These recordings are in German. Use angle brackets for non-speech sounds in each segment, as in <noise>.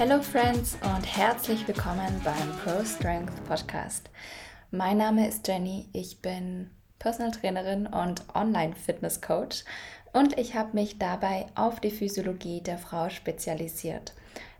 Hello Friends und herzlich willkommen beim Pro Strength Podcast. Mein Name ist Jenny, ich bin Personal Trainerin und Online Fitness Coach und ich habe mich dabei auf die Physiologie der Frau spezialisiert.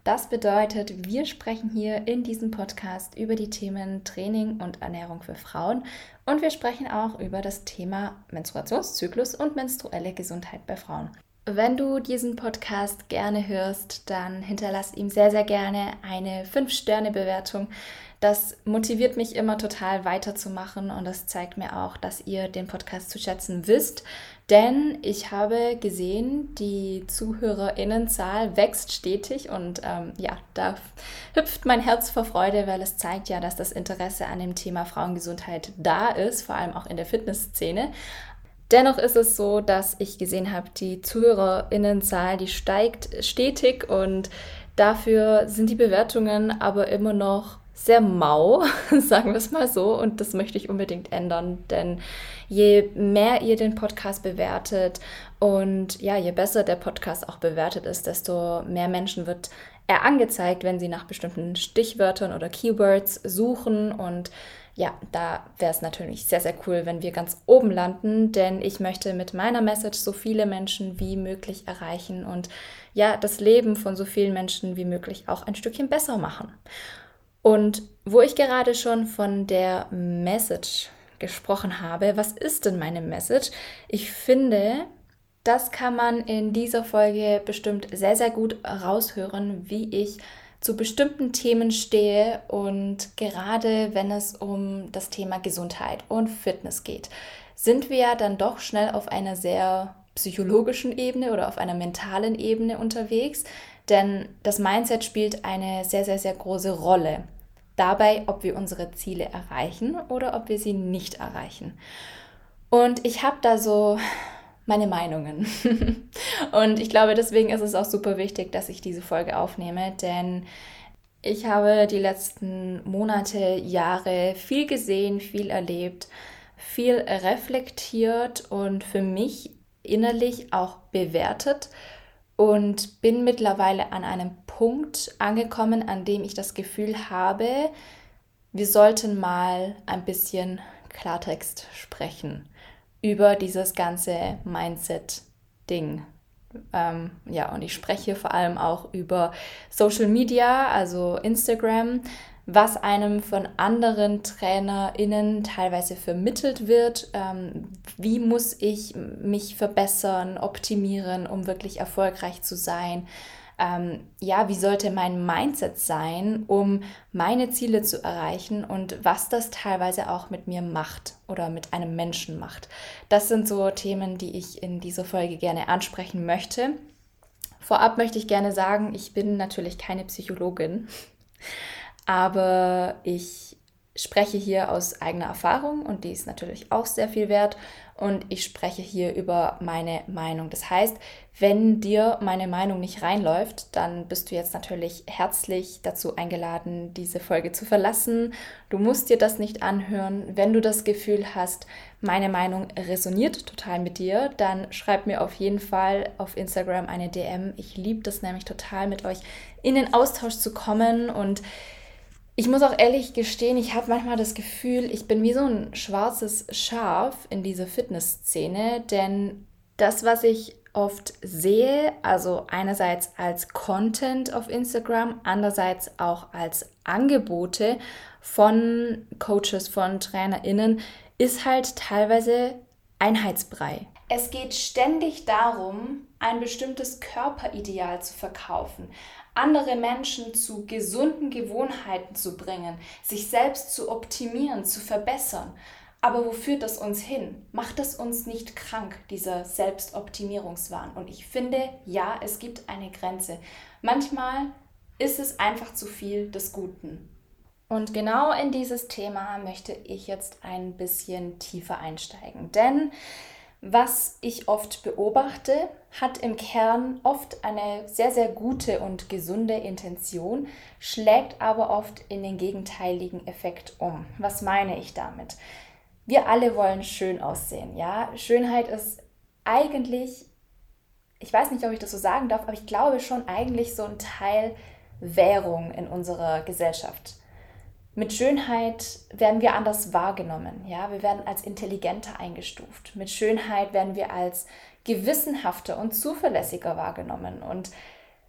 Das bedeutet, wir sprechen hier in diesem Podcast über die Themen Training und Ernährung für Frauen und wir sprechen auch über das Thema Menstruationszyklus und menstruelle Gesundheit bei Frauen. Wenn du diesen Podcast gerne hörst, dann hinterlass ihm sehr, sehr gerne eine 5-Sterne-Bewertung. Das motiviert mich immer total weiterzumachen und das zeigt mir auch, dass ihr den Podcast zu schätzen wisst. Denn ich habe gesehen, die Zuhörerinnenzahl wächst stetig und ähm, ja, da hüpft mein Herz vor Freude, weil es zeigt ja, dass das Interesse an dem Thema Frauengesundheit da ist, vor allem auch in der Fitnessszene. Dennoch ist es so, dass ich gesehen habe, die Zuhörerinnenzahl, die steigt stetig und dafür sind die Bewertungen aber immer noch sehr mau, <laughs> sagen wir es mal so. Und das möchte ich unbedingt ändern, denn je mehr ihr den Podcast bewertet und ja, je besser der Podcast auch bewertet ist, desto mehr Menschen wird er angezeigt, wenn sie nach bestimmten Stichwörtern oder Keywords suchen und ja, da wäre es natürlich sehr, sehr cool, wenn wir ganz oben landen, denn ich möchte mit meiner Message so viele Menschen wie möglich erreichen und ja, das Leben von so vielen Menschen wie möglich auch ein Stückchen besser machen. Und wo ich gerade schon von der Message gesprochen habe, was ist denn meine Message? Ich finde, das kann man in dieser Folge bestimmt sehr, sehr gut raushören, wie ich zu bestimmten Themen stehe und gerade wenn es um das Thema Gesundheit und Fitness geht, sind wir ja dann doch schnell auf einer sehr psychologischen Ebene oder auf einer mentalen Ebene unterwegs, denn das Mindset spielt eine sehr, sehr, sehr große Rolle dabei, ob wir unsere Ziele erreichen oder ob wir sie nicht erreichen. Und ich habe da so meine Meinungen. <laughs> und ich glaube, deswegen ist es auch super wichtig, dass ich diese Folge aufnehme, denn ich habe die letzten Monate, Jahre viel gesehen, viel erlebt, viel reflektiert und für mich innerlich auch bewertet und bin mittlerweile an einem Punkt angekommen, an dem ich das Gefühl habe, wir sollten mal ein bisschen Klartext sprechen über dieses ganze Mindset-Ding. Ähm, ja, und ich spreche vor allem auch über Social Media, also Instagram, was einem von anderen TrainerInnen teilweise vermittelt wird. Ähm, wie muss ich mich verbessern, optimieren, um wirklich erfolgreich zu sein? Ähm, ja, wie sollte mein Mindset sein, um meine Ziele zu erreichen und was das teilweise auch mit mir macht oder mit einem Menschen macht. Das sind so Themen, die ich in dieser Folge gerne ansprechen möchte. Vorab möchte ich gerne sagen, ich bin natürlich keine Psychologin, aber ich spreche hier aus eigener Erfahrung und die ist natürlich auch sehr viel wert und ich spreche hier über meine Meinung. Das heißt, wenn dir meine Meinung nicht reinläuft, dann bist du jetzt natürlich herzlich dazu eingeladen, diese Folge zu verlassen. Du musst dir das nicht anhören. Wenn du das Gefühl hast, meine Meinung resoniert total mit dir, dann schreib mir auf jeden Fall auf Instagram eine DM. Ich liebe das nämlich total, mit euch in den Austausch zu kommen und ich muss auch ehrlich gestehen, ich habe manchmal das Gefühl, ich bin wie so ein schwarzes Schaf in dieser Fitnessszene, denn das, was ich oft sehe, also einerseits als Content auf Instagram, andererseits auch als Angebote von Coaches, von Trainerinnen, ist halt teilweise Einheitsbrei. Es geht ständig darum, ein bestimmtes Körperideal zu verkaufen, andere Menschen zu gesunden Gewohnheiten zu bringen, sich selbst zu optimieren, zu verbessern. Aber wo führt das uns hin? Macht es uns nicht krank, dieser Selbstoptimierungswahn? Und ich finde, ja, es gibt eine Grenze. Manchmal ist es einfach zu viel des Guten. Und genau in dieses Thema möchte ich jetzt ein bisschen tiefer einsteigen. Denn was ich oft beobachte, hat im Kern oft eine sehr, sehr gute und gesunde Intention, schlägt aber oft in den gegenteiligen Effekt um. Was meine ich damit? Wir alle wollen schön aussehen, ja? Schönheit ist eigentlich, ich weiß nicht, ob ich das so sagen darf, aber ich glaube schon eigentlich so ein Teil Währung in unserer Gesellschaft. Mit Schönheit werden wir anders wahrgenommen, ja, wir werden als intelligenter eingestuft. Mit Schönheit werden wir als gewissenhafter und zuverlässiger wahrgenommen und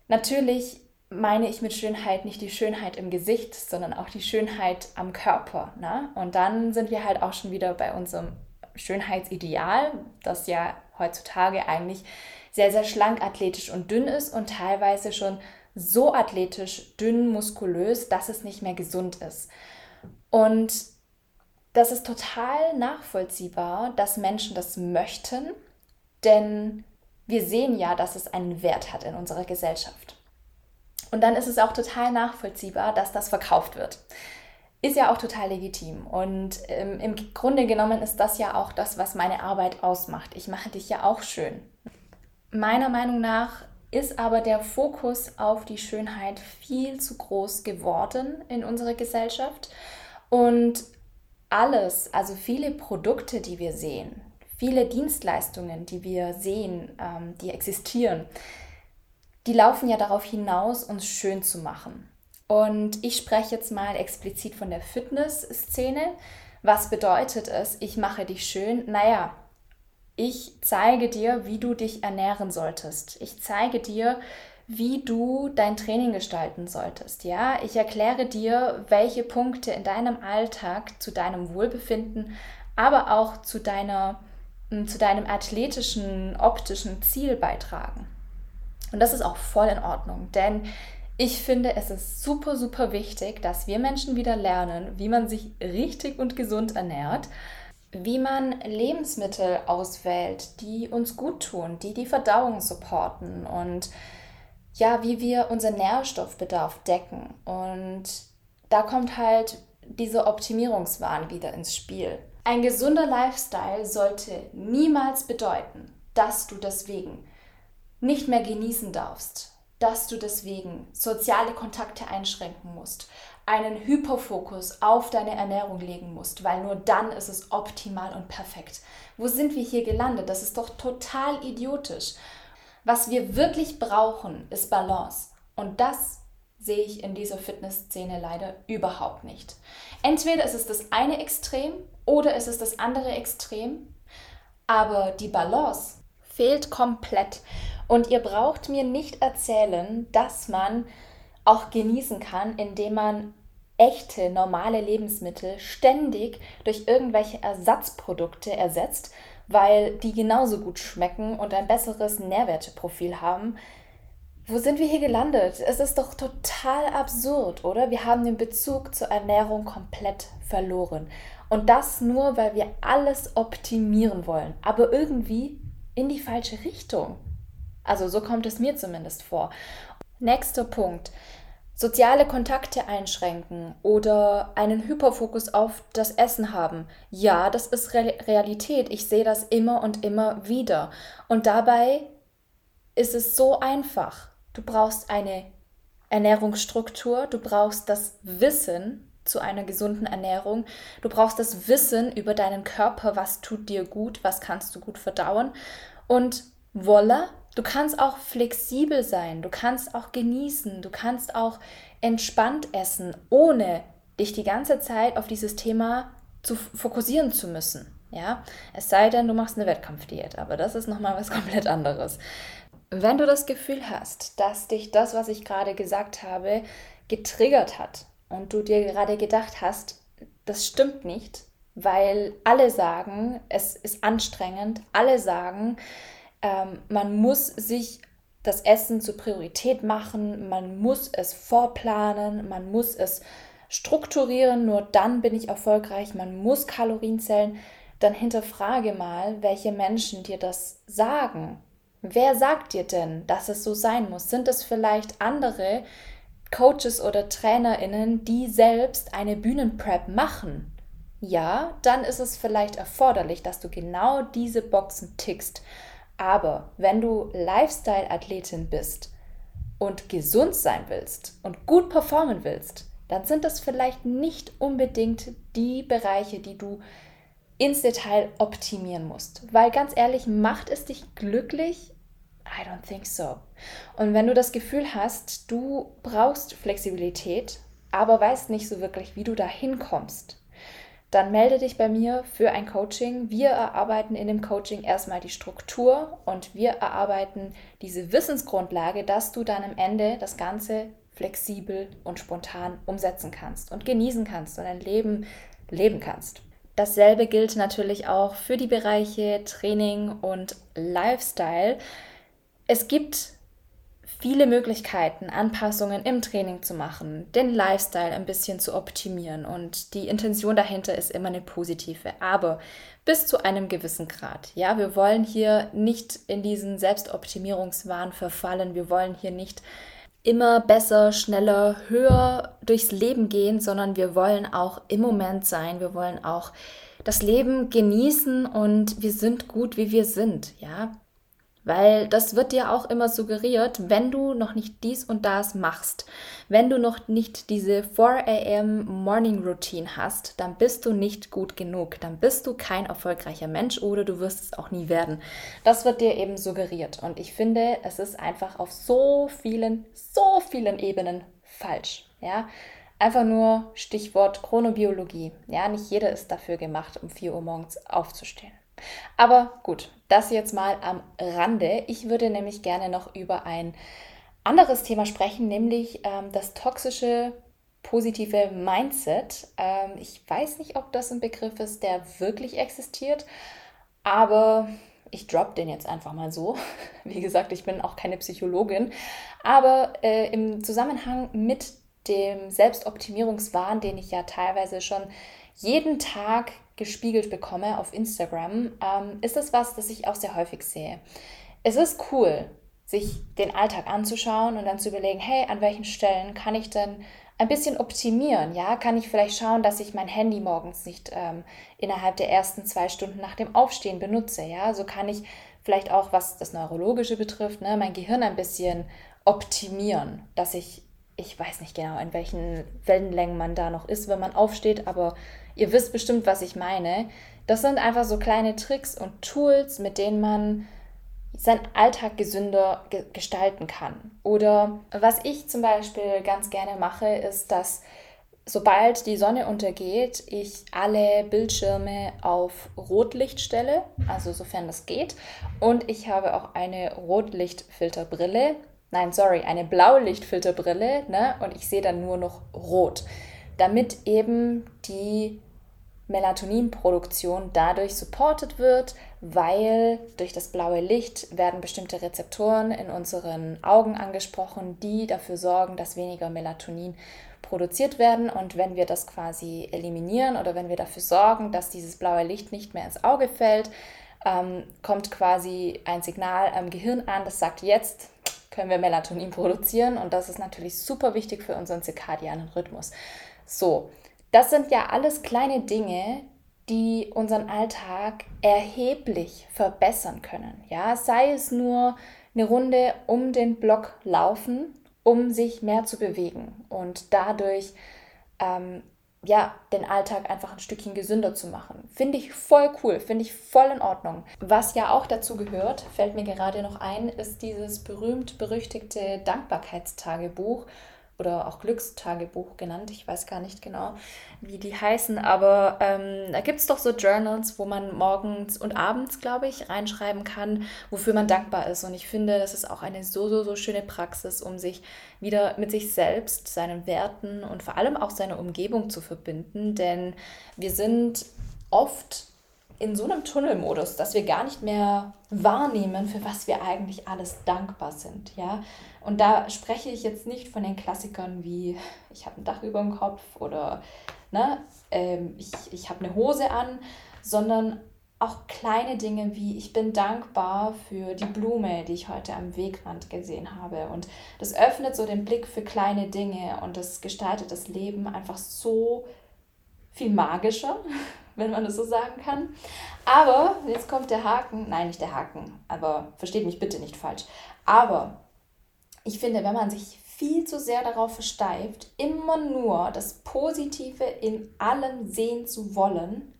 natürlich meine ich mit Schönheit nicht die Schönheit im Gesicht, sondern auch die Schönheit am Körper. Ne? Und dann sind wir halt auch schon wieder bei unserem Schönheitsideal, das ja heutzutage eigentlich sehr, sehr schlank, athletisch und dünn ist und teilweise schon so athletisch, dünn, muskulös, dass es nicht mehr gesund ist. Und das ist total nachvollziehbar, dass Menschen das möchten, denn wir sehen ja, dass es einen Wert hat in unserer Gesellschaft. Und dann ist es auch total nachvollziehbar, dass das verkauft wird. Ist ja auch total legitim. Und ähm, im Grunde genommen ist das ja auch das, was meine Arbeit ausmacht. Ich mache dich ja auch schön. Meiner Meinung nach ist aber der Fokus auf die Schönheit viel zu groß geworden in unserer Gesellschaft. Und alles, also viele Produkte, die wir sehen, viele Dienstleistungen, die wir sehen, ähm, die existieren, die laufen ja darauf hinaus, uns schön zu machen. Und ich spreche jetzt mal explizit von der Fitness-Szene. Was bedeutet es, ich mache dich schön? Naja, ich zeige dir, wie du dich ernähren solltest. Ich zeige dir, wie du dein Training gestalten solltest. Ja, ich erkläre dir, welche Punkte in deinem Alltag zu deinem Wohlbefinden, aber auch zu deiner zu deinem athletischen, optischen Ziel beitragen. Und das ist auch voll in Ordnung, denn ich finde, es ist super, super wichtig, dass wir Menschen wieder lernen, wie man sich richtig und gesund ernährt, wie man Lebensmittel auswählt, die uns gut tun, die die Verdauung supporten und ja, wie wir unseren Nährstoffbedarf decken. Und da kommt halt dieser Optimierungswahn wieder ins Spiel. Ein gesunder Lifestyle sollte niemals bedeuten, dass du deswegen nicht mehr genießen darfst, dass du deswegen soziale Kontakte einschränken musst, einen Hyperfokus auf deine Ernährung legen musst, weil nur dann ist es optimal und perfekt. Wo sind wir hier gelandet? Das ist doch total idiotisch. Was wir wirklich brauchen, ist Balance. Und das sehe ich in dieser Fitnessszene leider überhaupt nicht. Entweder ist es das eine Extrem oder ist es das andere Extrem, aber die Balance fehlt komplett. Und ihr braucht mir nicht erzählen, dass man auch genießen kann, indem man echte, normale Lebensmittel ständig durch irgendwelche Ersatzprodukte ersetzt, weil die genauso gut schmecken und ein besseres Nährwerteprofil haben. Wo sind wir hier gelandet? Es ist doch total absurd, oder? Wir haben den Bezug zur Ernährung komplett verloren. Und das nur, weil wir alles optimieren wollen, aber irgendwie in die falsche Richtung. Also so kommt es mir zumindest vor. Nächster Punkt. Soziale Kontakte einschränken oder einen Hyperfokus auf das Essen haben. Ja, das ist Re Realität. Ich sehe das immer und immer wieder. Und dabei ist es so einfach. Du brauchst eine Ernährungsstruktur, du brauchst das Wissen zu einer gesunden Ernährung, du brauchst das Wissen über deinen Körper, was tut dir gut, was kannst du gut verdauen. Und voila, Du kannst auch flexibel sein, du kannst auch genießen, du kannst auch entspannt essen, ohne dich die ganze Zeit auf dieses Thema zu fokussieren zu müssen. Ja, es sei denn, du machst eine Wettkampfdiät, aber das ist nochmal was <laughs> komplett anderes. Wenn du das Gefühl hast, dass dich das, was ich gerade gesagt habe, getriggert hat und du dir gerade gedacht hast, das stimmt nicht, weil alle sagen, es ist anstrengend, alle sagen, ähm, man muss sich das Essen zur Priorität machen, man muss es vorplanen, man muss es strukturieren, nur dann bin ich erfolgreich, man muss Kalorien zählen, dann hinterfrage mal, welche Menschen dir das sagen. Wer sagt dir denn, dass es so sein muss? Sind es vielleicht andere Coaches oder Trainerinnen, die selbst eine Bühnenprep machen? Ja, dann ist es vielleicht erforderlich, dass du genau diese Boxen tickst. Aber wenn du Lifestyle-Athletin bist und gesund sein willst und gut performen willst, dann sind das vielleicht nicht unbedingt die Bereiche, die du ins Detail optimieren musst. Weil ganz ehrlich, macht es dich glücklich, I don't think so. Und wenn du das Gefühl hast, du brauchst Flexibilität, aber weißt nicht so wirklich, wie du da hinkommst, dann melde dich bei mir für ein Coaching. Wir erarbeiten in dem Coaching erstmal die Struktur und wir erarbeiten diese Wissensgrundlage, dass du dann am Ende das Ganze flexibel und spontan umsetzen kannst und genießen kannst und dein Leben leben kannst. Dasselbe gilt natürlich auch für die Bereiche Training und Lifestyle. Es gibt viele Möglichkeiten, Anpassungen im Training zu machen, den Lifestyle ein bisschen zu optimieren und die Intention dahinter ist immer eine positive, aber bis zu einem gewissen Grad. Ja, wir wollen hier nicht in diesen Selbstoptimierungswahn verfallen, wir wollen hier nicht immer besser, schneller, höher durchs Leben gehen, sondern wir wollen auch im Moment sein, wir wollen auch das Leben genießen und wir sind gut, wie wir sind, ja. Weil das wird dir auch immer suggeriert, wenn du noch nicht dies und das machst, wenn du noch nicht diese 4 am Morning Routine hast, dann bist du nicht gut genug, dann bist du kein erfolgreicher Mensch oder du wirst es auch nie werden. Das wird dir eben suggeriert und ich finde, es ist einfach auf so vielen, so vielen Ebenen falsch, ja. Einfach nur Stichwort Chronobiologie. Ja, nicht jeder ist dafür gemacht, um 4 Uhr morgens aufzustehen. Aber gut, das jetzt mal am Rande. Ich würde nämlich gerne noch über ein anderes Thema sprechen, nämlich ähm, das toxische positive Mindset. Ähm, ich weiß nicht, ob das ein Begriff ist, der wirklich existiert, aber ich drop den jetzt einfach mal so. <laughs> Wie gesagt, ich bin auch keine Psychologin, aber äh, im Zusammenhang mit dem Selbstoptimierungswahn, den ich ja teilweise schon jeden Tag gespiegelt bekomme auf Instagram, ähm, ist das was, das ich auch sehr häufig sehe. Es ist cool, sich den Alltag anzuschauen und dann zu überlegen, hey, an welchen Stellen kann ich denn ein bisschen optimieren? Ja, kann ich vielleicht schauen, dass ich mein Handy morgens nicht ähm, innerhalb der ersten zwei Stunden nach dem Aufstehen benutze? Ja, so kann ich vielleicht auch, was das Neurologische betrifft, ne, mein Gehirn ein bisschen optimieren, dass ich, ich weiß nicht genau, in welchen Wellenlängen man da noch ist, wenn man aufsteht, aber Ihr wisst bestimmt, was ich meine. Das sind einfach so kleine Tricks und Tools, mit denen man seinen Alltag gesünder ge gestalten kann. Oder was ich zum Beispiel ganz gerne mache, ist, dass sobald die Sonne untergeht, ich alle Bildschirme auf Rotlicht stelle, also sofern das geht. Und ich habe auch eine Rotlichtfilterbrille. Nein, sorry, eine Blaulichtfilterbrille, ne? Und ich sehe dann nur noch rot damit eben die Melatoninproduktion dadurch supported wird, weil durch das blaue Licht werden bestimmte Rezeptoren in unseren Augen angesprochen, die dafür sorgen, dass weniger Melatonin produziert werden. Und wenn wir das quasi eliminieren oder wenn wir dafür sorgen, dass dieses blaue Licht nicht mehr ins Auge fällt, ähm, kommt quasi ein Signal am Gehirn an, das sagt, jetzt können wir Melatonin produzieren. Und das ist natürlich super wichtig für unseren zirkadianen Rhythmus. So, das sind ja alles kleine Dinge, die unseren Alltag erheblich verbessern können. Ja, sei es nur eine Runde um den Block laufen, um sich mehr zu bewegen und dadurch ähm, ja, den Alltag einfach ein Stückchen gesünder zu machen. Finde ich voll cool, finde ich voll in Ordnung. Was ja auch dazu gehört, fällt mir gerade noch ein, ist dieses berühmt-berüchtigte Dankbarkeitstagebuch oder auch Glückstagebuch genannt. Ich weiß gar nicht genau, wie die heißen, aber ähm, da gibt es doch so Journals, wo man morgens und abends, glaube ich, reinschreiben kann, wofür man dankbar ist. Und ich finde, das ist auch eine so, so, so schöne Praxis, um sich wieder mit sich selbst, seinen Werten und vor allem auch seiner Umgebung zu verbinden. Denn wir sind oft in so einem Tunnelmodus, dass wir gar nicht mehr wahrnehmen, für was wir eigentlich alles dankbar sind, ja. Und da spreche ich jetzt nicht von den Klassikern wie ich habe ein Dach über dem Kopf oder ne, ähm, ich, ich habe eine Hose an, sondern auch kleine Dinge wie ich bin dankbar für die Blume, die ich heute am Wegrand gesehen habe. Und das öffnet so den Blick für kleine Dinge und das gestaltet das Leben einfach so viel magischer, wenn man das so sagen kann. Aber jetzt kommt der Haken, nein, nicht der Haken, aber versteht mich bitte nicht falsch. Aber ich finde, wenn man sich viel zu sehr darauf versteift, immer nur das Positive in allem sehen zu wollen,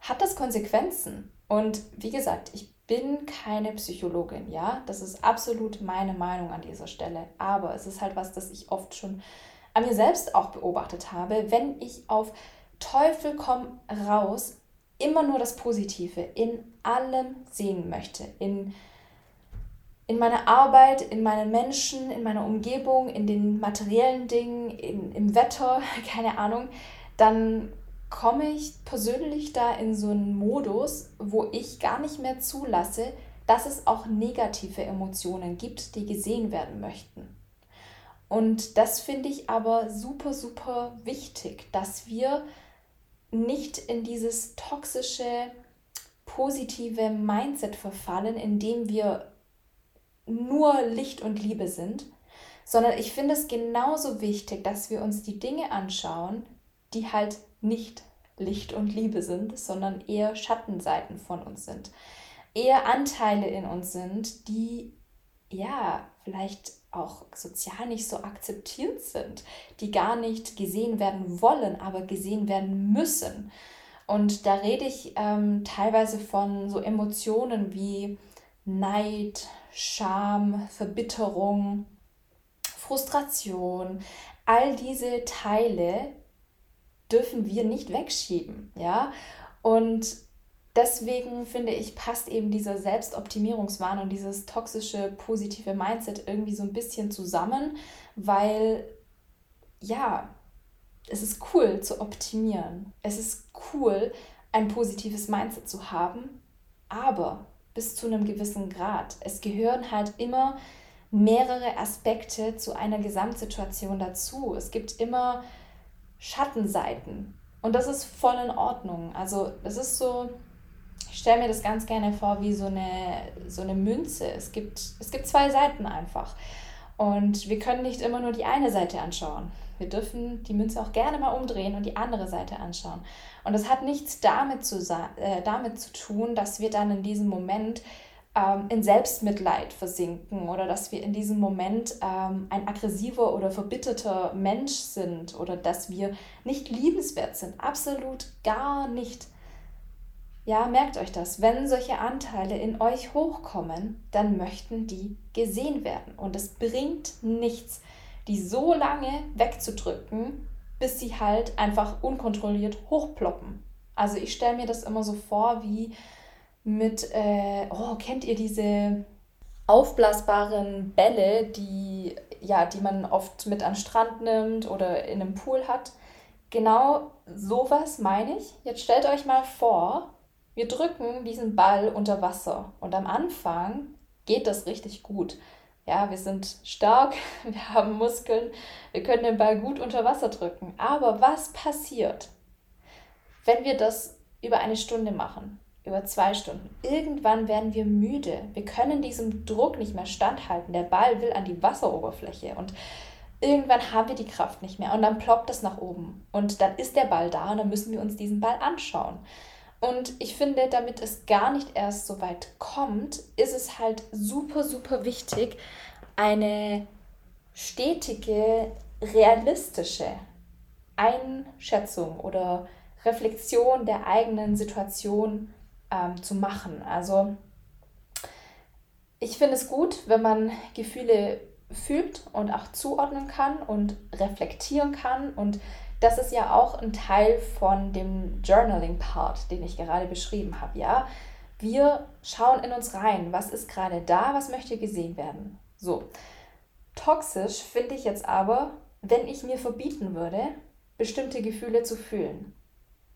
hat das Konsequenzen. Und wie gesagt, ich bin keine Psychologin, ja, das ist absolut meine Meinung an dieser Stelle, aber es ist halt was, das ich oft schon an mir selbst auch beobachtet habe, wenn ich auf Teufel komm raus immer nur das Positive in allem sehen möchte, in in meiner Arbeit, in meinen Menschen, in meiner Umgebung, in den materiellen Dingen, in, im Wetter, <laughs> keine Ahnung, dann komme ich persönlich da in so einen Modus, wo ich gar nicht mehr zulasse, dass es auch negative Emotionen gibt, die gesehen werden möchten. Und das finde ich aber super, super wichtig, dass wir nicht in dieses toxische, positive Mindset verfallen, indem wir nur Licht und Liebe sind, sondern ich finde es genauso wichtig, dass wir uns die Dinge anschauen, die halt nicht Licht und Liebe sind, sondern eher Schattenseiten von uns sind. Eher Anteile in uns sind, die ja vielleicht auch sozial nicht so akzeptiert sind, die gar nicht gesehen werden wollen, aber gesehen werden müssen. Und da rede ich ähm, teilweise von so Emotionen wie Neid, Scham, Verbitterung, Frustration, all diese Teile dürfen wir nicht wegschieben, ja? Und deswegen finde ich, passt eben dieser Selbstoptimierungswahn und dieses toxische positive Mindset irgendwie so ein bisschen zusammen, weil ja, es ist cool zu optimieren. Es ist cool, ein positives Mindset zu haben, aber bis zu einem gewissen Grad. Es gehören halt immer mehrere Aspekte zu einer Gesamtsituation dazu. Es gibt immer Schattenseiten und das ist voll in Ordnung. Also das ist so, ich stelle mir das ganz gerne vor wie so eine, so eine Münze. Es gibt, es gibt zwei Seiten einfach. Und wir können nicht immer nur die eine Seite anschauen. Wir dürfen die Münze auch gerne mal umdrehen und die andere Seite anschauen. Und das hat nichts damit zu, äh, damit zu tun, dass wir dann in diesem Moment ähm, in Selbstmitleid versinken oder dass wir in diesem Moment ähm, ein aggressiver oder verbitterter Mensch sind oder dass wir nicht liebenswert sind. Absolut gar nicht. Ja, merkt euch das. Wenn solche Anteile in euch hochkommen, dann möchten die gesehen werden. Und es bringt nichts, die so lange wegzudrücken, bis sie halt einfach unkontrolliert hochploppen. Also ich stelle mir das immer so vor wie mit, äh, oh, kennt ihr diese aufblasbaren Bälle, die, ja, die man oft mit an den Strand nimmt oder in einem Pool hat? Genau sowas meine ich. Jetzt stellt euch mal vor, wir drücken diesen Ball unter Wasser und am Anfang geht das richtig gut. Ja, wir sind stark, <laughs> wir haben Muskeln, wir können den Ball gut unter Wasser drücken. Aber was passiert, wenn wir das über eine Stunde machen, über zwei Stunden? Irgendwann werden wir müde. Wir können diesem Druck nicht mehr standhalten. Der Ball will an die Wasseroberfläche und irgendwann haben wir die Kraft nicht mehr und dann ploppt es nach oben und dann ist der Ball da und dann müssen wir uns diesen Ball anschauen. Und ich finde, damit es gar nicht erst so weit kommt, ist es halt super, super wichtig, eine stetige, realistische Einschätzung oder Reflexion der eigenen Situation ähm, zu machen. Also ich finde es gut, wenn man Gefühle fühlt und auch zuordnen kann und reflektieren kann und das ist ja auch ein Teil von dem Journaling-Part, den ich gerade beschrieben habe, ja. Wir schauen in uns rein, was ist gerade da, was möchte gesehen werden. So. Toxisch finde ich jetzt aber, wenn ich mir verbieten würde, bestimmte Gefühle zu fühlen.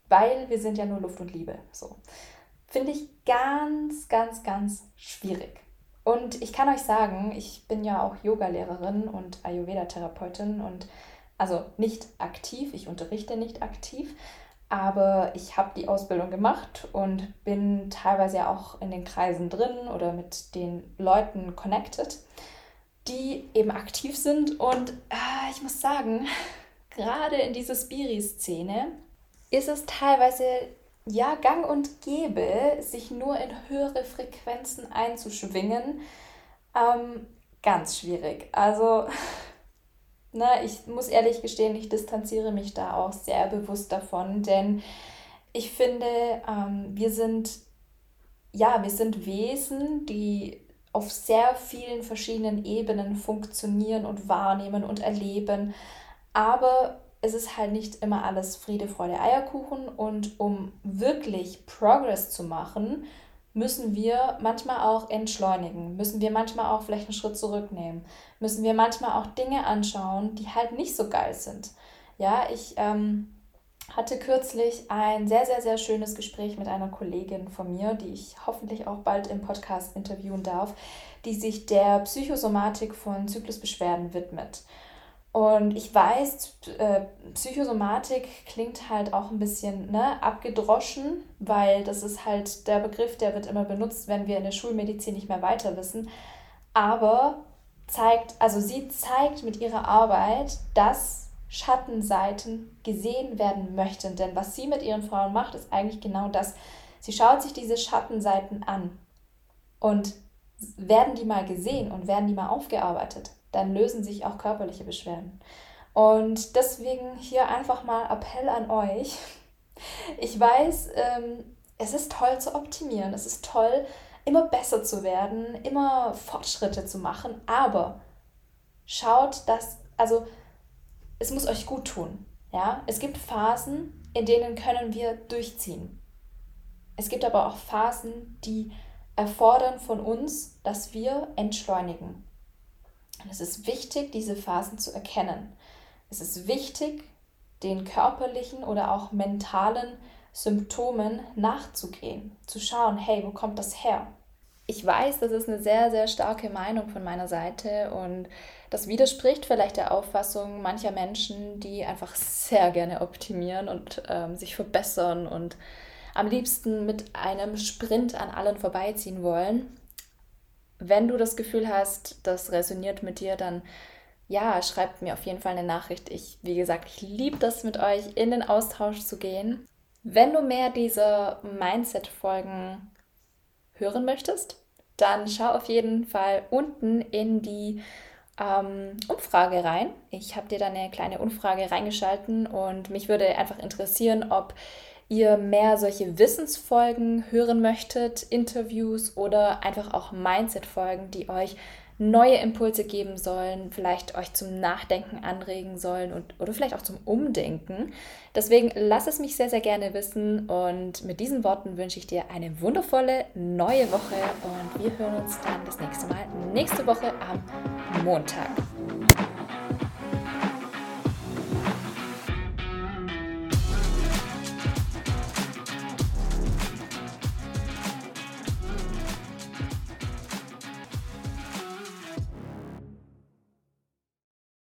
Weil wir sind ja nur Luft und Liebe. So. Finde ich ganz, ganz, ganz schwierig. Und ich kann euch sagen, ich bin ja auch Yogalehrerin und Ayurveda-Therapeutin und also nicht aktiv, ich unterrichte nicht aktiv, aber ich habe die Ausbildung gemacht und bin teilweise auch in den Kreisen drin oder mit den Leuten connected, die eben aktiv sind. Und äh, ich muss sagen, <laughs> gerade in dieser Spiri-Szene ist es teilweise ja gang und gäbe, sich nur in höhere Frequenzen einzuschwingen. Ähm, ganz schwierig. Also <laughs> ne, ich muss ehrlich gestehen, ich distanziere mich da auch sehr bewusst davon, denn ich finde, ähm, wir sind ja, wir sind Wesen, die auf sehr vielen verschiedenen Ebenen funktionieren und wahrnehmen und erleben. Aber es ist halt nicht immer alles Friede, Freude, Eierkuchen. Und um wirklich Progress zu machen, müssen wir manchmal auch entschleunigen, müssen wir manchmal auch vielleicht einen Schritt zurücknehmen, müssen wir manchmal auch Dinge anschauen, die halt nicht so geil sind. Ja, ich ähm, hatte kürzlich ein sehr, sehr, sehr schönes Gespräch mit einer Kollegin von mir, die ich hoffentlich auch bald im Podcast interviewen darf, die sich der Psychosomatik von Zyklusbeschwerden widmet. Und ich weiß, äh, Psychosomatik klingt halt auch ein bisschen ne, abgedroschen, weil das ist halt der Begriff, der wird immer benutzt, wenn wir in der Schulmedizin nicht mehr weiter wissen. Aber zeigt, also sie zeigt mit ihrer Arbeit, dass Schattenseiten gesehen werden möchten. Denn was sie mit ihren Frauen macht, ist eigentlich genau das. Sie schaut sich diese Schattenseiten an und werden die mal gesehen und werden die mal aufgearbeitet dann lösen sich auch körperliche Beschwerden. Und deswegen hier einfach mal Appell an euch. Ich weiß, ähm, es ist toll zu optimieren, es ist toll, immer besser zu werden, immer Fortschritte zu machen, aber schaut, dass, also es muss euch gut tun. Ja? Es gibt Phasen, in denen können wir durchziehen. Es gibt aber auch Phasen, die erfordern von uns, dass wir entschleunigen. Es ist wichtig, diese Phasen zu erkennen. Es ist wichtig, den körperlichen oder auch mentalen Symptomen nachzugehen, zu schauen, hey, wo kommt das her? Ich weiß, das ist eine sehr, sehr starke Meinung von meiner Seite und das widerspricht vielleicht der Auffassung mancher Menschen, die einfach sehr gerne optimieren und ähm, sich verbessern und am liebsten mit einem Sprint an allen vorbeiziehen wollen. Wenn du das Gefühl hast, das resoniert mit dir, dann ja, schreibt mir auf jeden Fall eine Nachricht. Ich, wie gesagt, ich liebe das mit euch in den Austausch zu gehen. Wenn du mehr dieser Mindset-Folgen hören möchtest, dann schau auf jeden Fall unten in die ähm, Umfrage rein. Ich habe dir da eine kleine Umfrage reingeschalten und mich würde einfach interessieren, ob ihr mehr solche Wissensfolgen hören möchtet, Interviews oder einfach auch Mindset-Folgen, die euch neue Impulse geben sollen, vielleicht euch zum Nachdenken anregen sollen und, oder vielleicht auch zum Umdenken. Deswegen lass es mich sehr, sehr gerne wissen und mit diesen Worten wünsche ich dir eine wundervolle neue Woche und wir hören uns dann das nächste Mal nächste Woche am Montag.